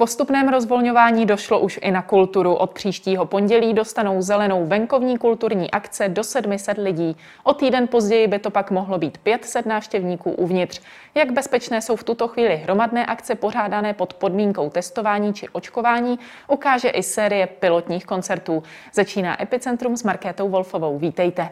postupném rozvolňování došlo už i na kulturu. Od příštího pondělí dostanou zelenou venkovní kulturní akce do 700 lidí. O týden později by to pak mohlo být 500 návštěvníků uvnitř. Jak bezpečné jsou v tuto chvíli hromadné akce pořádané pod podmínkou testování či očkování, ukáže i série pilotních koncertů. Začíná Epicentrum s Markétou Wolfovou. Vítejte.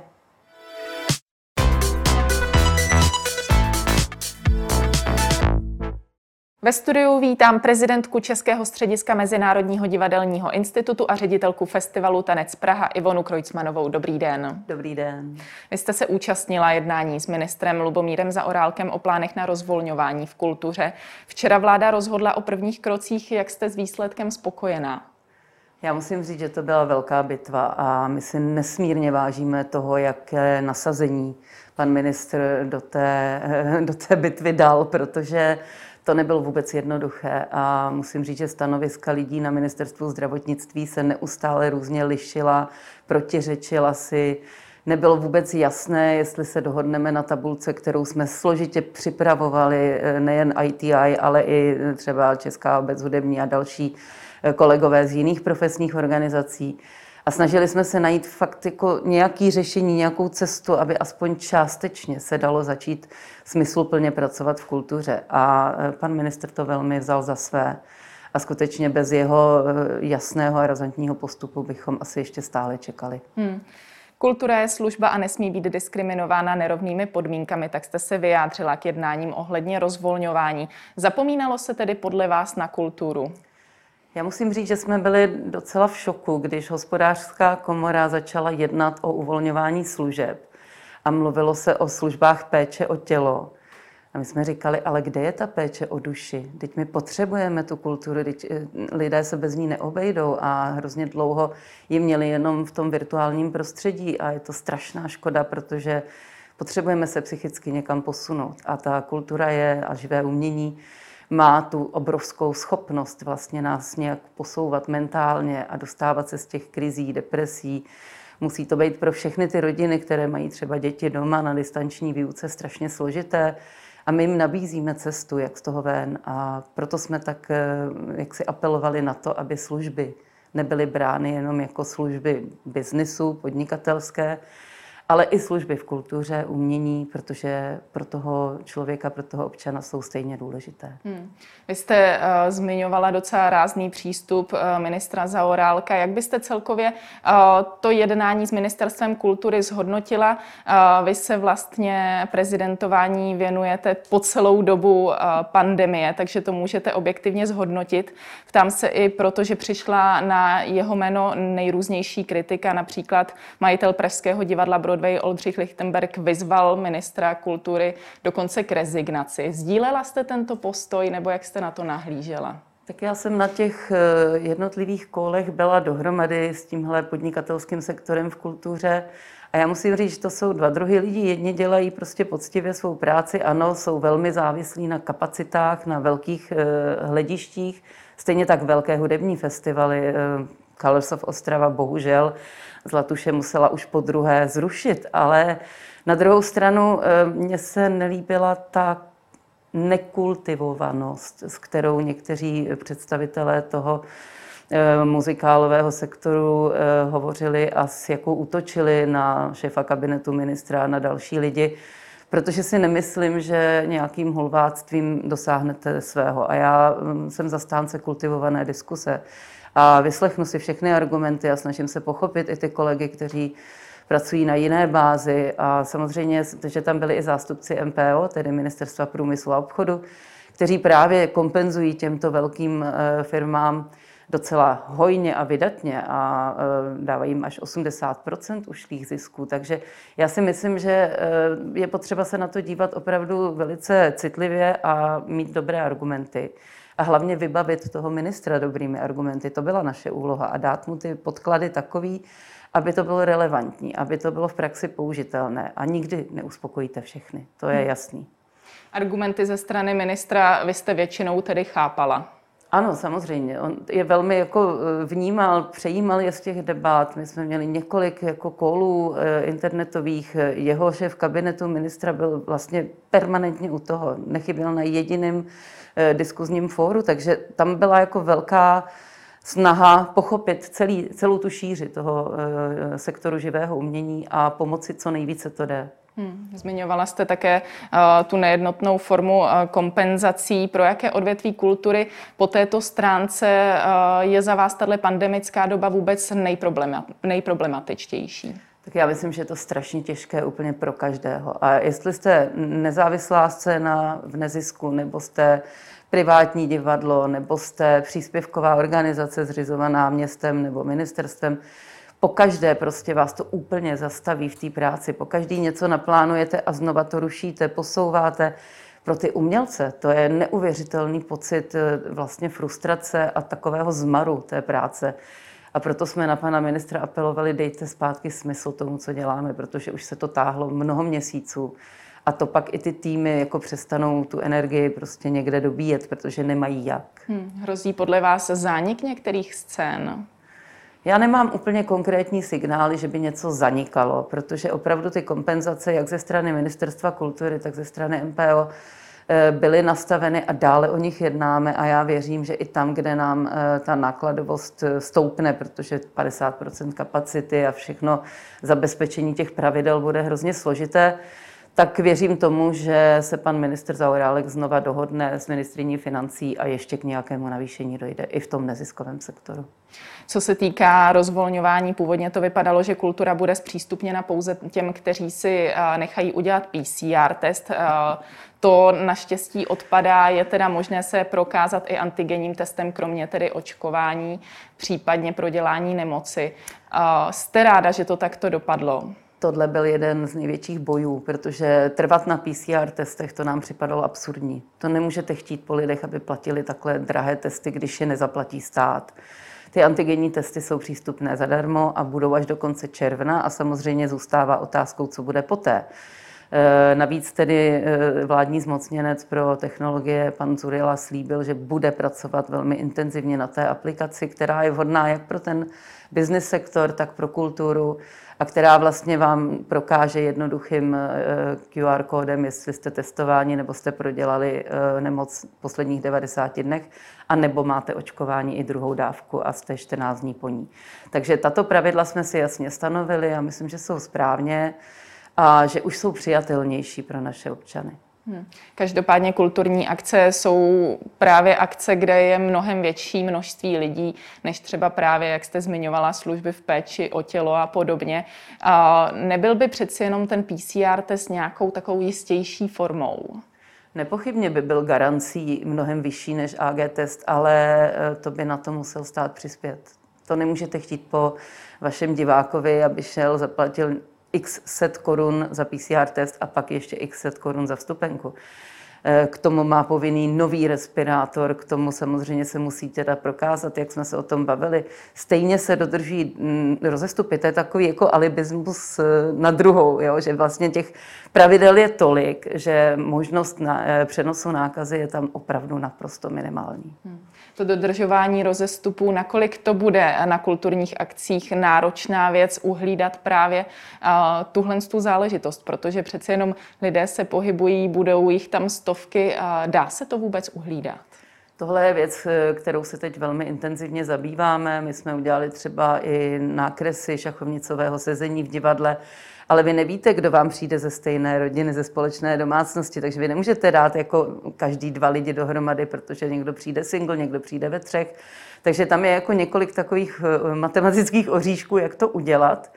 Ve studiu vítám prezidentku Českého střediska Mezinárodního divadelního institutu a ředitelku festivalu Tanec Praha Ivonu Krojcmanovou. Dobrý den. Dobrý den. Vy jste se účastnila jednání s ministrem Lubomírem Zaorálkem o plánech na rozvolňování v kultuře. Včera vláda rozhodla o prvních krocích. Jak jste s výsledkem spokojená? Já musím říct, že to byla velká bitva a my si nesmírně vážíme toho, jaké nasazení pan ministr do té, do té bitvy dal, protože to nebylo vůbec jednoduché a musím říct, že stanoviska lidí na ministerstvu zdravotnictví se neustále různě lišila, protiřečila si. Nebylo vůbec jasné, jestli se dohodneme na tabulce, kterou jsme složitě připravovali, eh, nejen ITI, ale i třeba Česká obec hudební a další eh, kolegové z jiných profesních organizací a snažili jsme se najít fakt jako nějaký řešení, nějakou cestu, aby aspoň částečně se dalo začít smysluplně pracovat v kultuře. A e, pan ministr to velmi vzal za své. A skutečně bez jeho e, jasného a razantního postupu bychom asi ještě stále čekali. Hmm. Kultura je služba a nesmí být diskriminována nerovnými podmínkami, tak jste se vyjádřila k jednáním ohledně rozvolňování. Zapomínalo se tedy podle vás na kulturu? Já musím říct, že jsme byli docela v šoku, když hospodářská komora začala jednat o uvolňování služeb a mluvilo se o službách péče o tělo. A my jsme říkali, ale kde je ta péče o duši? Teď my potřebujeme tu kulturu, teď eh, lidé se bez ní neobejdou a hrozně dlouho ji měli jenom v tom virtuálním prostředí a je to strašná škoda, protože potřebujeme se psychicky někam posunout. A ta kultura je a živé umění má tu obrovskou schopnost vlastně nás nějak posouvat mentálně a dostávat se z těch krizí, depresí. Musí to být pro všechny ty rodiny, které mají třeba děti doma na distanční výuce strašně složité. A my jim nabízíme cestu, jak z toho ven. A proto jsme tak eh, jak si apelovali na to, aby služby nebyly brány jenom jako služby biznisu, podnikatelské, ale i služby v kultuře, umění, protože pro toho člověka, pro toho občana jsou stejně důležité. Hmm. Vy jste uh, zmiňovala docela rázný přístup uh, ministra Zaorálka. Jak byste celkově uh, to jednání s ministerstvem kultury zhodnotila? Uh, vy se vlastně prezidentování věnujete po celou dobu uh, pandemie, takže to můžete objektivně zhodnotit. Ptám se i proto, že přišla na jeho jméno nejrůznější kritika, například majitel Pražského divadla Brod Broadway Oldřich Lichtenberg vyzval ministra kultury dokonce k rezignaci. Sdílela jste tento postoj nebo jak jste na to nahlížela? Tak já jsem na těch eh, jednotlivých kolech byla dohromady s tímhle podnikatelským sektorem v kultuře. A já musím říct, že to jsou dva druhy lidí. Jedni dělají prostě poctivě svou práci, ano, jsou velmi závislí na kapacitách, na velkých eh, hledištích. Stejně tak velké hudební festivaly, eh, Colors of Ostrava, bohužel, Zlatuše musela už po druhé zrušit, ale na druhou stranu eh, mně se nelíbila ta nekultivovanost, s kterou někteří představitelé toho eh, muzikálového sektoru eh, hovořili a s jakou útočili na šéfa kabinetu ministra a na další lidi, protože si nemyslím, že nějakým hulváctvím dosáhnete svého. A já hm, jsem zastánce kultivované diskuse a vyslechnu si všechny argumenty a snažím se pochopit i ty kolegy, kteří pracují na jiné bázi a samozřejmě, že tam byli i zástupci MPO, tedy Ministerstva průmyslu a obchodu, kteří právě kompenzují těmto velkým eh, firmám docela hojně a vydatně a eh, dávají jim až 80 ušlých zisků. Takže já si myslím, že eh, je potřeba se na to dívat opravdu velice citlivě a mít dobré argumenty a hlavně vybavit toho ministra dobrými argumenty. To byla naše úloha a dát mu ty podklady takový, aby to bylo relevantní, aby to bylo v praxi použitelné. A nikdy neuspokojíte všechny, to je hmm. jasný. Argumenty ze strany ministra vy jste většinou tedy chápala? Ano, samozřejmě. On je velmi jako eh, vnímal, přejímal je z těch debat. My jsme měli několik jako kolů eh, internetových. Jeho šéf kabinetu ministra byl vlastně permanentně u toho. Nechyběl na jediném eh, diskuzním fóru, takže tam byla jako velká snaha pochopit celý, celou tu šíři toho sektoru živého umění a pomoci co nejvíce to jde. Hmm. Zmiňovala jste také uh, tu nejednotnou formu uh, kompenzací. Pro jaké odvětví kultury po této stránce uh, je za vás tato pandemická doba vůbec nejproblema, nejproblematičtější? Tak já myslím, že je to strašně těžké úplně pro každého. A jestli jste nezávislá scéna v nezisku, nebo jste privátní divadlo, nebo jste příspěvková organizace zřizovaná městem nebo ministerstvem, po každé prostě vás to úplně zastaví v té práci. Po každý něco naplánujete a znova to rušíte, posouváte. Pro ty umělce to je neuvěřitelný pocit eh, vlastně frustrace a takového zmaru té práce. A proto jsme na pana ministra apelovali, dejte zpátky smysl tomu, co děláme, protože už se to táhlo mnoho měsíců. A to pak i ty týmy jako přestanou tu energii prostě někde dobíjet, protože nemají jak. Hmm, hrozí podle vás zánik některých scén? Já nemám úplně konkrétní signály, že by něco zanikalo, protože opravdu ty kompenzace, jak ze strany Ministerstva kultury, tak ze strany MPO, eh, byly nastaveny a dále o nich jednáme. A já věřím, že i tam, kde nám eh, ta nákladovost eh, stoupne, protože 50% kapacity a všechno zabezpečení těch pravidel bude hrozně složité, tak věřím tomu, že se pan minister Zaurálek znova dohodne s ministriní financí a ještě k nějakému navýšení dojde i v tom neziskovém sektoru. Co se týká rozvolňování, původně to vypadalo, že kultura bude zpřístupněna pouze těm, kteří si eh, nechají udělat PCR test. Eh, to naštěstí odpadá, je teda možné se prokázat i antigenním testem, kromě tedy očkování, případně prodělání nemoci. Eh, jste ráda, že to takto dopadlo? Tohle byl jeden z největších bojů, protože trvat na PCR testech to nám připadalo absurdní. To nemůžete chtít po lidech, aby platili takhle drahé testy, když je nezaplatí stát. Ty antigenní testy jsou přístupné zadarmo a budou až do konce června a samozřejmě zůstává otázkou, co bude poté. E, navíc tedy e, vládní zmocněnec pro technologie pan Zurila slíbil, že bude pracovat velmi intenzivně na té aplikaci, která je vhodná jak pro ten business sektor, tak pro kulturu a která vlastně vám prokáže jednoduchým eh, QR kódem, jestli jste testováni nebo jste prodělali eh, nemoc v posledních 90 dnech, a nebo máte očkování i druhou dávku a jste 14 dní po ní. Takže tato pravidla jsme si jasně stanovili a myslím, že jsou správně a že už jsou přijatelnější pro naše občany. Hmm. Každopádně kulturní akce jsou právě akce, kde je mnohem větší množství lidí, než třeba právě, jak jste zmiňovala, služby v péči o tělo a podobně. A nebyl by přeci jenom ten PCR test nějakou takovou jistější formou? Nepochybně by byl garancí mnohem vyšší než AG test, ale e, to by na to musel stát přispět. To nemůžete chtít po vašem divákovi, aby šel, zaplatil x set korun za PCR test a pak ještě x set korun za vstupenku. Eh, k tomu má povinný nový respirátor, k tomu samozřejmě se musí teda prokázat, jak jsme se o tom bavili. Stejně se dodrží mm, rozestupy, to je takový jako alibismus eh, na druhou, jo? že vlastně těch pravidel je tolik, že možnost na, eh, přenosu nákazy je tam opravdu naprosto minimální. Hmm to dodržování rozestupů, nakolik to bude na kulturních akcích náročná věc uhlídat právě uh, tuhle tu záležitost, protože přeci jenom lidé se pohybují, budou jich tam stovky. Uh, dá se to vůbec uhlídat? Tohle je věc, kterou se teď velmi intenzivně zabýváme. My jsme udělali třeba i nákresy šachovnicového sezení v divadle, ale vy nevíte, kdo vám přijde ze stejné rodiny, ze společné domácnosti, takže vy nemůžete dát jako každý dva lidi dohromady, protože někdo přijde single, někdo přijde ve třech. Takže tam je jako několik takových eh, matematických oříšků, jak to udělat.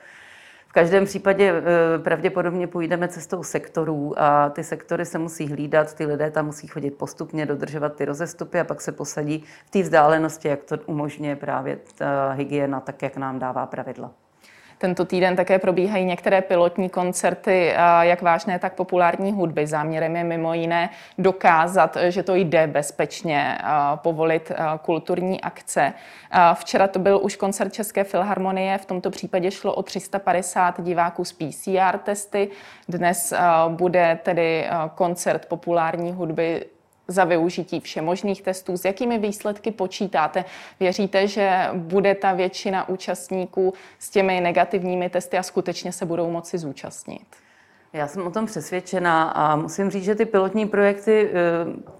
V každém případě eh, pravděpodobně půjdeme cestou sektorů a ty sektory se musí hlídat, ty lidé tam musí chodit postupně, dodržovat ty rozestupy a pak se posadí v té vzdálenosti, jak to umožňuje právě ta hygiena, tak jak nám dává pravidla. Tento týden také probíhají některé pilotní koncerty, jak vážné, tak populární hudby. Záměrem je mimo jiné dokázat, že to jde bezpečně povolit kulturní akce. Včera to byl už koncert České filharmonie, v tomto případě šlo o 350 diváků z PCR testy. Dnes bude tedy koncert populární hudby za využití všemožných testů. S jakými výsledky počítáte? Věříte, že bude ta většina účastníků s těmi negativními testy a skutečně se budou moci zúčastnit? Já jsem o tom přesvědčená a musím říct, že ty pilotní projekty, eh,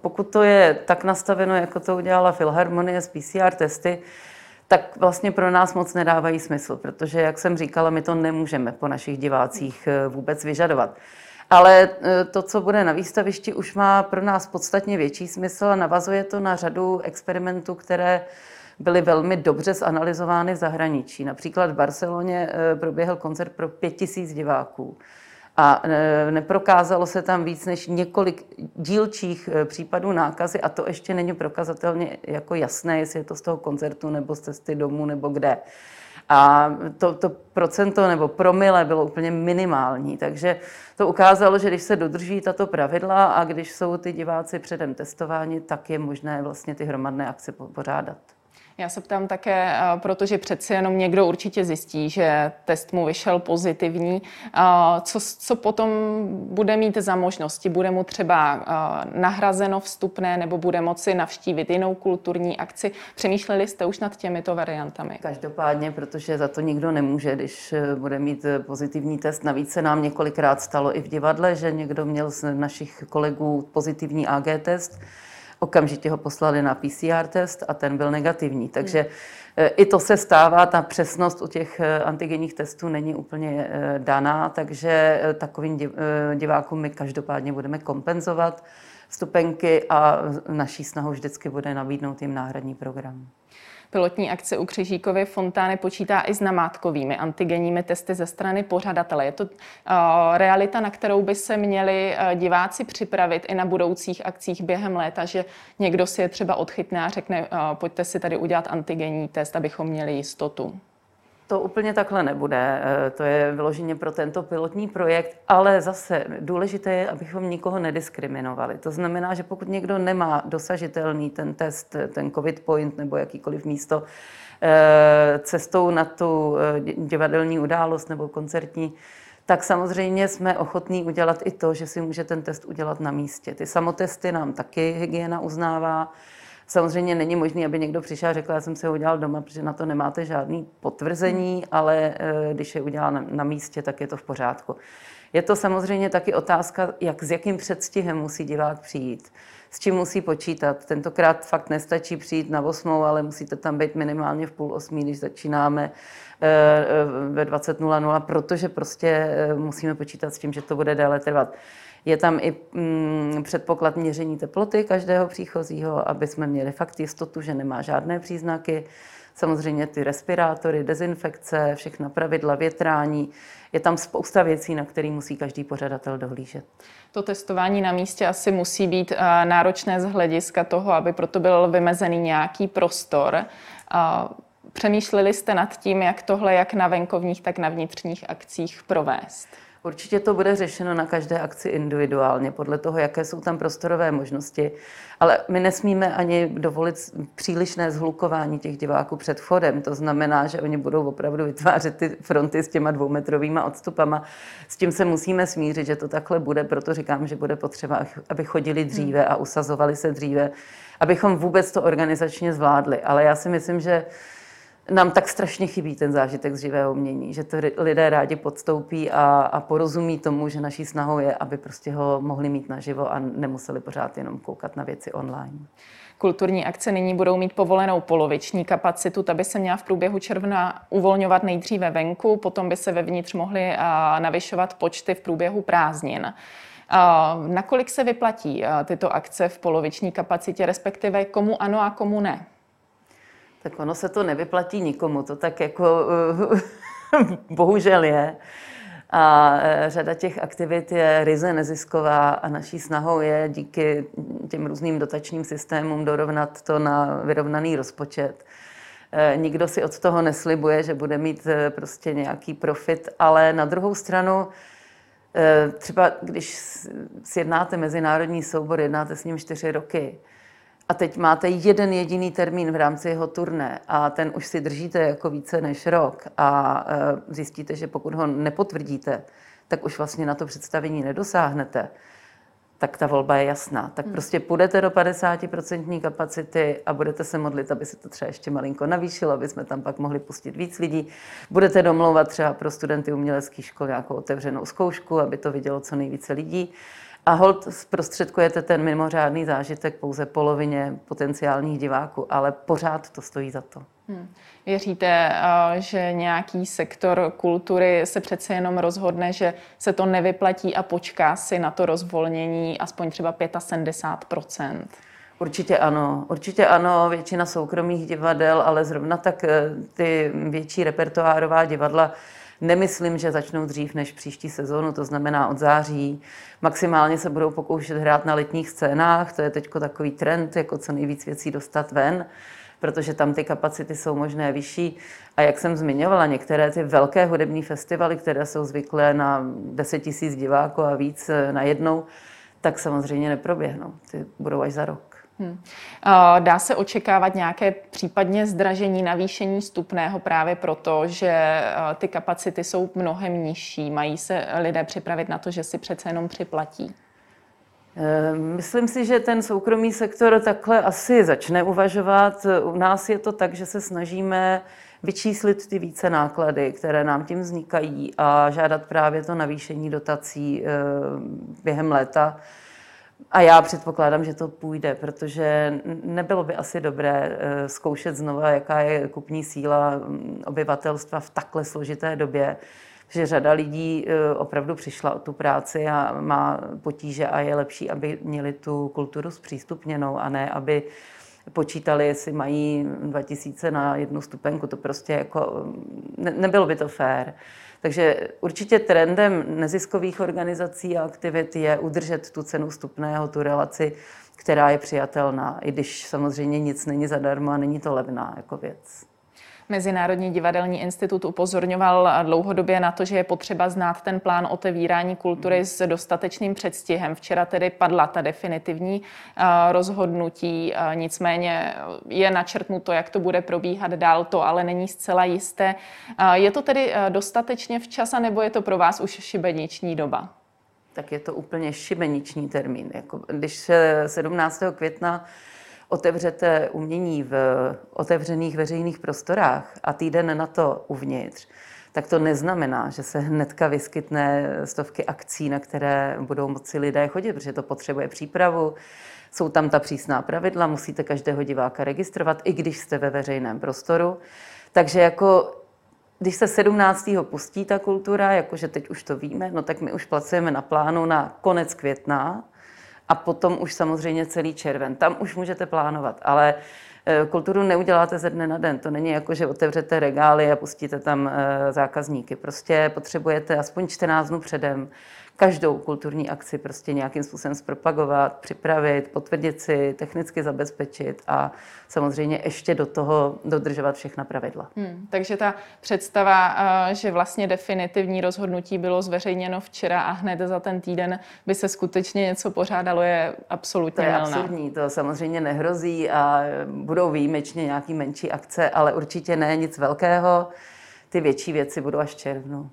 pokud to je tak nastaveno, jako to udělala Filharmonie s PCR testy, tak vlastně pro nás moc nedávají smysl, protože, jak jsem říkala, my to nemůžeme po našich divácích eh, vůbec vyžadovat. Ale eh, to, co bude na výstavišti, už má pro nás podstatně větší smysl a navazuje to na řadu experimentů, které byly velmi dobře zanalizovány v zahraničí. Například v Barceloně proběhl koncert pro pět tisíc diváků. A e, neprokázalo se tam víc než několik dílčích e, případů nákazy a to ještě není prokazatelně jako jasné, jestli je to z toho koncertu nebo z cesty domů nebo kde. A to, to procento nebo promile bylo úplně minimální, takže to ukázalo, že když se dodrží tato pravidla a když jsou ty diváci předem testováni, tak je možné vlastně ty hromadné akce pořádat. Já se ptám také, eh, protože přeci jenom někdo určitě zjistí, že test mu vyšel pozitivní. Eh, co, co potom bude mít za možnosti? Bude mu třeba eh, nahrazeno vstupné nebo bude moci navštívit jinou kulturní akci? Přemýšleli jste už nad těmito variantami? Každopádně, protože za to nikdo nemůže, když bude mít pozitivní test. Navíc se nám několikrát stalo i v divadle, že někdo měl z našich kolegů pozitivní AG test Okamžitě ho poslali na PCR test a ten byl negativní. Takže hmm. i to se stává, ta přesnost u těch eh, antigenních testů není úplně eh, daná, takže takovým divákům my každopádně budeme kompenzovat vstupenky a naší snahou vždycky bude nabídnout jim náhradní program. Pilotní akce u Křižíkovy fontány počítá i s namátkovými antigenními testy ze strany pořadatele. Je to uh, realita, na kterou by se měli uh, diváci připravit i na budoucích akcích během léta, že někdo si je třeba odchytne a řekne, uh, pojďte si tady udělat antigenní test, abychom měli jistotu. To úplně takhle nebude. Eh, to je vyloženě pro tento pilotní projekt, ale zase důležité je, abychom nikoho nediskriminovali. To znamená, že pokud někdo nemá dosažitelný ten test, ten COVID point nebo jakýkoliv místo eh, cestou na tu eh, divadelní událost nebo koncertní, tak samozřejmě jsme ochotní udělat i to, že si může ten test udělat na místě. Ty samotesty nám taky hygiena uznává. Samozřejmě není možné, aby někdo přišel a řekl, já jsem si ho udělal doma, protože na to nemáte žádný potvrzení, hmm. ale eh, když je udělal na, na místě, tak je to v pořádku. Je to samozřejmě taky otázka, jak s jakým předstihem musí divák přijít, s čím musí počítat. Tentokrát fakt nestačí přijít na 8, ale musíte tam být minimálně v půl osmí, když začínáme eh, eh, ve 20.00, protože prostě musíme počítat s tím, že to bude déle trvat. Je tam i mm, předpoklad měření teploty každého příchozího, aby jsme měli fakt jistotu, že nemá žádné příznaky. Samozřejmě ty respirátory, dezinfekce, všechna pravidla, větrání. Je tam spousta věcí, na které musí každý pořadatel dohlížet. To testování na místě asi musí být eh, náročné z hlediska toho, aby proto byl vymezený nějaký prostor. Přemýšleli jste nad tím, jak tohle jak na venkovních, tak na vnitřních akcích provést? Určitě to bude řešeno na každé akci individuálně, podle toho, jaké jsou tam prostorové možnosti. Ale my nesmíme ani dovolit přílišné zhlukování těch diváků před vchodem. To znamená, že oni budou opravdu vytvářet ty fronty s těma dvoumetrovýma odstupama. S tím se musíme smířit, že to takhle bude, proto říkám, že bude potřeba, aby chodili dříve a usazovali se dříve, abychom vůbec to organizačně zvládli. Ale já si myslím, že nám tak strašně chybí ten zážitek z živého umění, že to lidé rádi podstoupí a, a porozumí tomu, že naší snahou je, aby prostě ho mohli mít naživo a nemuseli pořád jenom koukat na věci online. Kulturní akce nyní budou mít povolenou poloviční kapacitu, ta by se měla v průběhu června uvolňovat nejdříve venku, potom by se vevnitř mohly navyšovat počty v průběhu prázdnin. Nakolik se vyplatí tyto akce v poloviční kapacitě, respektive komu ano a komu ne? Tak ono se to nevyplatí nikomu. To tak jako bohužel je. A e, řada těch aktivit je ryze nezisková a naší snahou je díky těm různým dotačním systémům dorovnat to na vyrovnaný rozpočet. E, nikdo si od toho neslibuje, že bude mít prostě nějaký profit, ale na druhou stranu třeba když sjednáte mezinárodní soubor, jednáte s ním čtyři roky, a teď máte jeden jediný termín v rámci jeho turné a ten už si držíte jako více než rok a e, zjistíte, že pokud ho nepotvrdíte, tak už vlastně na to představení nedosáhnete, tak ta volba je jasná. Tak hmm. prostě půjdete do 50% kapacity a budete se modlit, aby se to třeba ještě malinko navýšilo, aby jsme tam pak mohli pustit víc lidí. Budete domlouvat třeba pro studenty umělecké školy nějakou otevřenou zkoušku, aby to vidělo co nejvíce lidí. A hold zprostředkujete ten mimořádný zážitek pouze polovině potenciálních diváků, ale pořád to stojí za to. Hmm. Věříte, eh, že nějaký sektor kultury se přece jenom rozhodne, že se to nevyplatí a počká si na to rozvolnění aspoň třeba 75% Určitě ano, určitě ano, většina soukromých divadel, ale zrovna tak eh, ty větší repertoárová divadla Nemyslím, že začnou dřív než příští sezónu, to znamená od září. Maximálně se budou pokoušet hrát na letních scénách, to je teď takový trend, jako co nejvíc věcí dostat ven protože tam ty kapacity jsou možné vyšší. A jak jsem zmiňovala, některé ty velké hudební festivaly, které jsou zvyklé na 10 tisíc diváků a víc eh, najednou, tak samozřejmě neproběhnou. Ty budou až za rok. Hmm. Dá se očekávat nějaké případně zdražení, navýšení stupného právě proto, že eh, ty kapacity jsou mnohem nižší. Mají se lidé připravit na to, že si přece jenom připlatí? Eh, myslím si, že ten soukromý sektor takhle asi začne uvažovat. U nás je to tak, že se snažíme vyčíslit ty více náklady, které nám tím vznikají a žádat právě to navýšení dotací eh, během léta. A já předpokládám, že to půjde, protože nebylo by asi dobré eh, zkoušet znova, jaká je kupní síla mm, obyvatelstva v takhle složité době že řada lidí eh, opravdu přišla o tu práci a má potíže a je lepší, aby měli tu kulturu zpřístupněnou a ne, aby počítali, jestli mají 2000 na jednu stupenku. To prostě jako, ne, nebylo by to fér. Takže určitě trendem neziskových organizací a aktivit je udržet tu cenu vstupného, tu relaci, která je přijatelná, i když samozřejmě nic není zadarmo a není to levná jako věc. Mezinárodní divadelní institut upozorňoval dlouhodobě na to, že je potřeba znát ten plán otevírání kultury s dostatečným předstihem. Včera tedy padla ta definitivní eh, rozhodnutí, eh, nicméně je načrtnuto, jak to bude probíhat dál, to ale není zcela jisté. Eh, je to tedy dostatečně včas, nebo je to pro vás už šibeniční doba? Tak je to úplně šibeniční termín. Jako, když se 17. května otevřete umění v otevřených veřejných prostorách a týden na to uvnitř, tak to neznamená, že se hnedka vyskytne stovky akcí, na které budou moci lidé chodit, protože to potřebuje přípravu. Jsou tam ta přísná pravidla, musíte každého diváka registrovat, i když jste ve veřejném prostoru. Takže jako když se 17. pustí ta kultura, jakože teď už to víme, no tak my už pracujeme na plánu na konec května, a potom už samozřejmě celý červen. Tam už můžete plánovat, ale eh, kulturu neuděláte ze dne na den. To není jako, že otevřete regály a pustíte tam eh, zákazníky. Prostě potřebujete aspoň 14 dnů předem každou kulturní akci prostě nějakým způsobem zpropagovat, připravit, potvrdit si, technicky zabezpečit a samozřejmě ještě do toho dodržovat všechna pravidla. Hmm, takže ta představa, eh, že vlastně definitivní rozhodnutí bylo zveřejněno včera a hned za ten týden by se skutečně něco pořádalo, je absolutně To je absurdní, to samozřejmě nehrozí a budou výjimečně nějaký menší akce, ale určitě ne nic velkého. Ty větší věci budou až v červnu.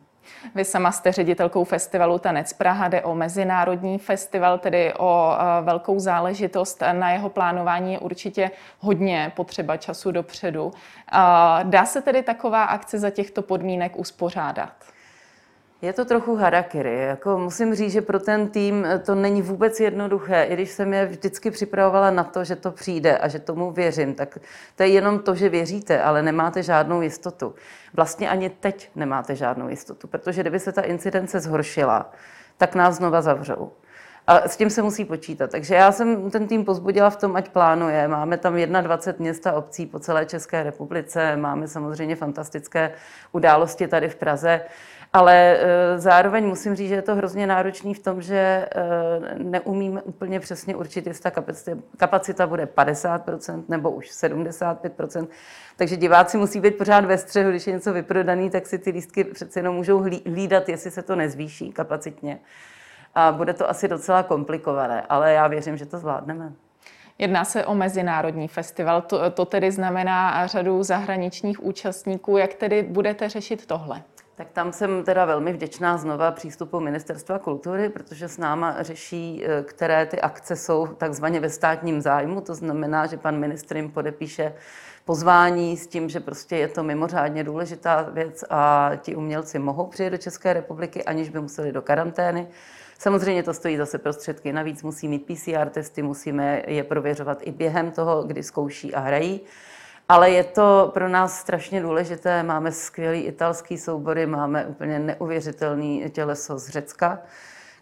Vy sama jste ředitelkou festivalu Tanec Praha, jde o mezinárodní festival, tedy o eh, velkou záležitost. Na jeho plánování je určitě hodně potřeba času dopředu. Eh, dá se tedy taková akce za těchto podmínek uspořádat? Je to trochu harakiri. Jako musím říct, že pro ten tým to není vůbec jednoduché. I když jsem je vždycky připravovala na to, že to přijde a že tomu věřím, tak to je jenom to, že věříte, ale nemáte žádnou jistotu. Vlastně ani teď nemáte žádnou jistotu, protože kdyby se ta incidence zhoršila, tak nás znova zavřou. A s tím se musí počítat. Takže já jsem ten tým pozbudila v tom, ať plánuje. Máme tam 21 měst a obcí po celé České republice, máme samozřejmě fantastické události tady v Praze. Ale eh, zároveň musím říct, že je to hrozně náročný v tom, že eh, neumíme úplně přesně určit, jestli ta kapacita, kapacita bude 50% nebo už 75%. Takže diváci musí být pořád ve střehu, když je něco vyprodaný, tak si ty lístky přece jenom můžou hlídat, jestli se to nezvýší kapacitně. A bude to asi docela komplikované, ale já věřím, že to zvládneme. Jedná se o mezinárodní festival, to, to tedy znamená řadu zahraničních účastníků. Jak tedy budete řešit tohle? Tak tam jsem teda velmi vděčná znova přístupu Ministerstva kultury, protože s náma řeší, eh, které ty akce jsou takzvaně ve státním zájmu. To znamená, že pan ministr jim podepíše pozvání s tím, že prostě je to mimořádně důležitá věc a ti umělci mohou přijet do České republiky, aniž by museli do karantény. Samozřejmě to stojí zase prostředky. Navíc musí mít PCR testy, musíme je prověřovat i během toho, kdy zkouší a hrají. Ale je to pro nás strašně důležité. Máme skvělý italský soubory, máme úplně neuvěřitelný těleso z Řecka,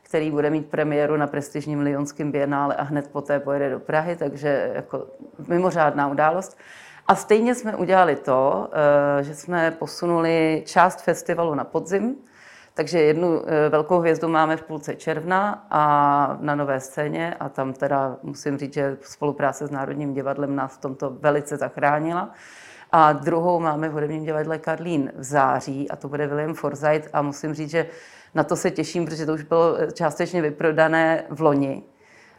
který bude mít premiéru na prestižním Lyonském bienále a hned poté pojede do Prahy, takže jako mimořádná událost. A stejně jsme udělali to, eh, že jsme posunuli část festivalu na podzim, takže jednu eh, velkou hvězdu máme v půlce června a na nové scéně a tam teda musím říct, že spolupráce s Národním divadlem nás v tomto velice zachránila. A druhou máme v hudebním divadle Karlín v září a to bude William Forsyth a musím říct, že na to se těším, protože to už bylo částečně vyprodané v loni.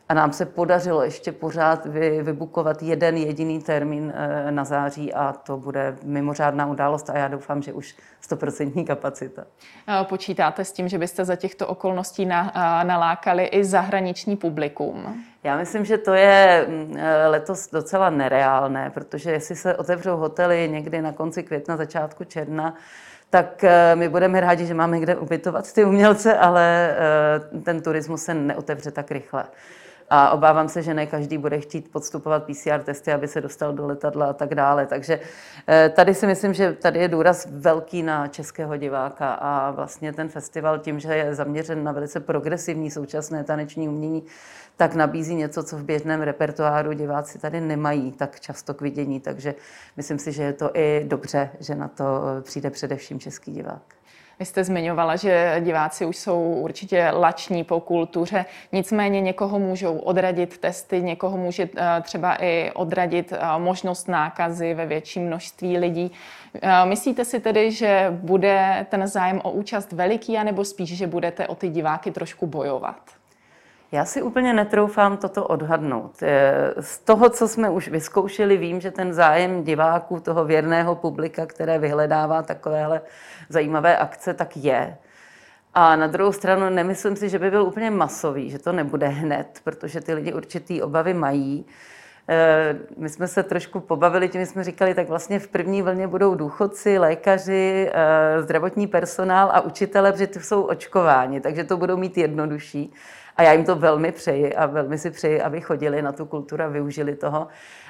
A nám se podařilo ještě pořád vy, vybukovat jeden jediný termín eh, na září a to bude mimořádná událost a já doufám, že už 100% kapacita. Počítáte s tím, že byste za těchto okolností na, nalákali i zahraniční publikum? Já myslím, že to je mm, eh, letos docela nereálné, protože jestli se otevřou hotely někdy na konci května, začátku června, tak eh, my budeme rádi, že máme kde ubytovat ty umělce, ale ten turismus se neotevře tak rychle. A obávám se, že ne každý bude chtít podstupovat PCR testy, aby se dostal do letadla a tak dále. Takže eh, tady si myslím, že tady je důraz velký na českého diváka a vlastně ten festival tím, že je zaměřen na velice progresivní současné taneční umění, tak nabízí něco, co v běžném repertoáru diváci tady nemají tak často k vidění. Takže myslím si, že je to i dobře, že na to eh, přijde především český divák. Vy jste zmiňovala, že diváci už jsou určitě lační po kultuře, nicméně někoho můžou odradit testy, někoho může eh, třeba i odradit eh, možnost nákazy ve větším množství lidí. Eh, myslíte si tedy, že bude ten zájem o účast veliký, anebo spíš, že budete o ty diváky trošku bojovat? Já si úplně netroufám toto odhadnout. Z toho, co jsme už vyzkoušeli, vím, že ten zájem diváků, toho věrného publika, které vyhledává takovéhle zajímavé akce, tak je. A na druhou stranu nemyslím si, že by byl úplně masový, že to nebude hned, protože ty lidi určitý obavy mají. Eh, my jsme se trošku pobavili, tím jsme říkali, tak vlastně v první vlně budou důchodci, lékaři, eh, zdravotní personál a učitele, protože ty jsou očkováni, takže to budou mít jednodušší. A já jim to velmi přeji a velmi si přeji, aby chodili na tu kulturu a využili toho.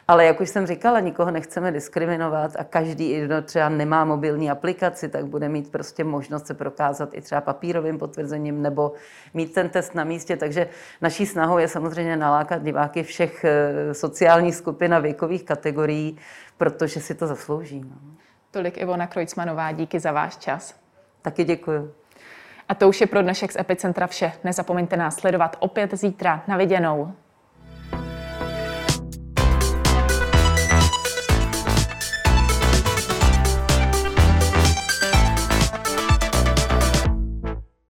Ale jak už jsem říkala, nikoho nechceme diskriminovat a každý, kdo třeba nemá mobilní aplikaci, tak bude mít prostě možnost se prokázat i třeba papírovým potvrzením nebo mít ten test na místě. Takže naší snahou je samozřejmě nalákat diváky všech eh, sociálních skupin a věkových kategorií, protože si to zaslouží. No. Tolik Ivona Krojcmanová, díky za váš čas. Taky děkuji. A to už je pro dnešek z Epicentra vše. Nezapomeňte nás sledovat opět zítra. Na viděnou.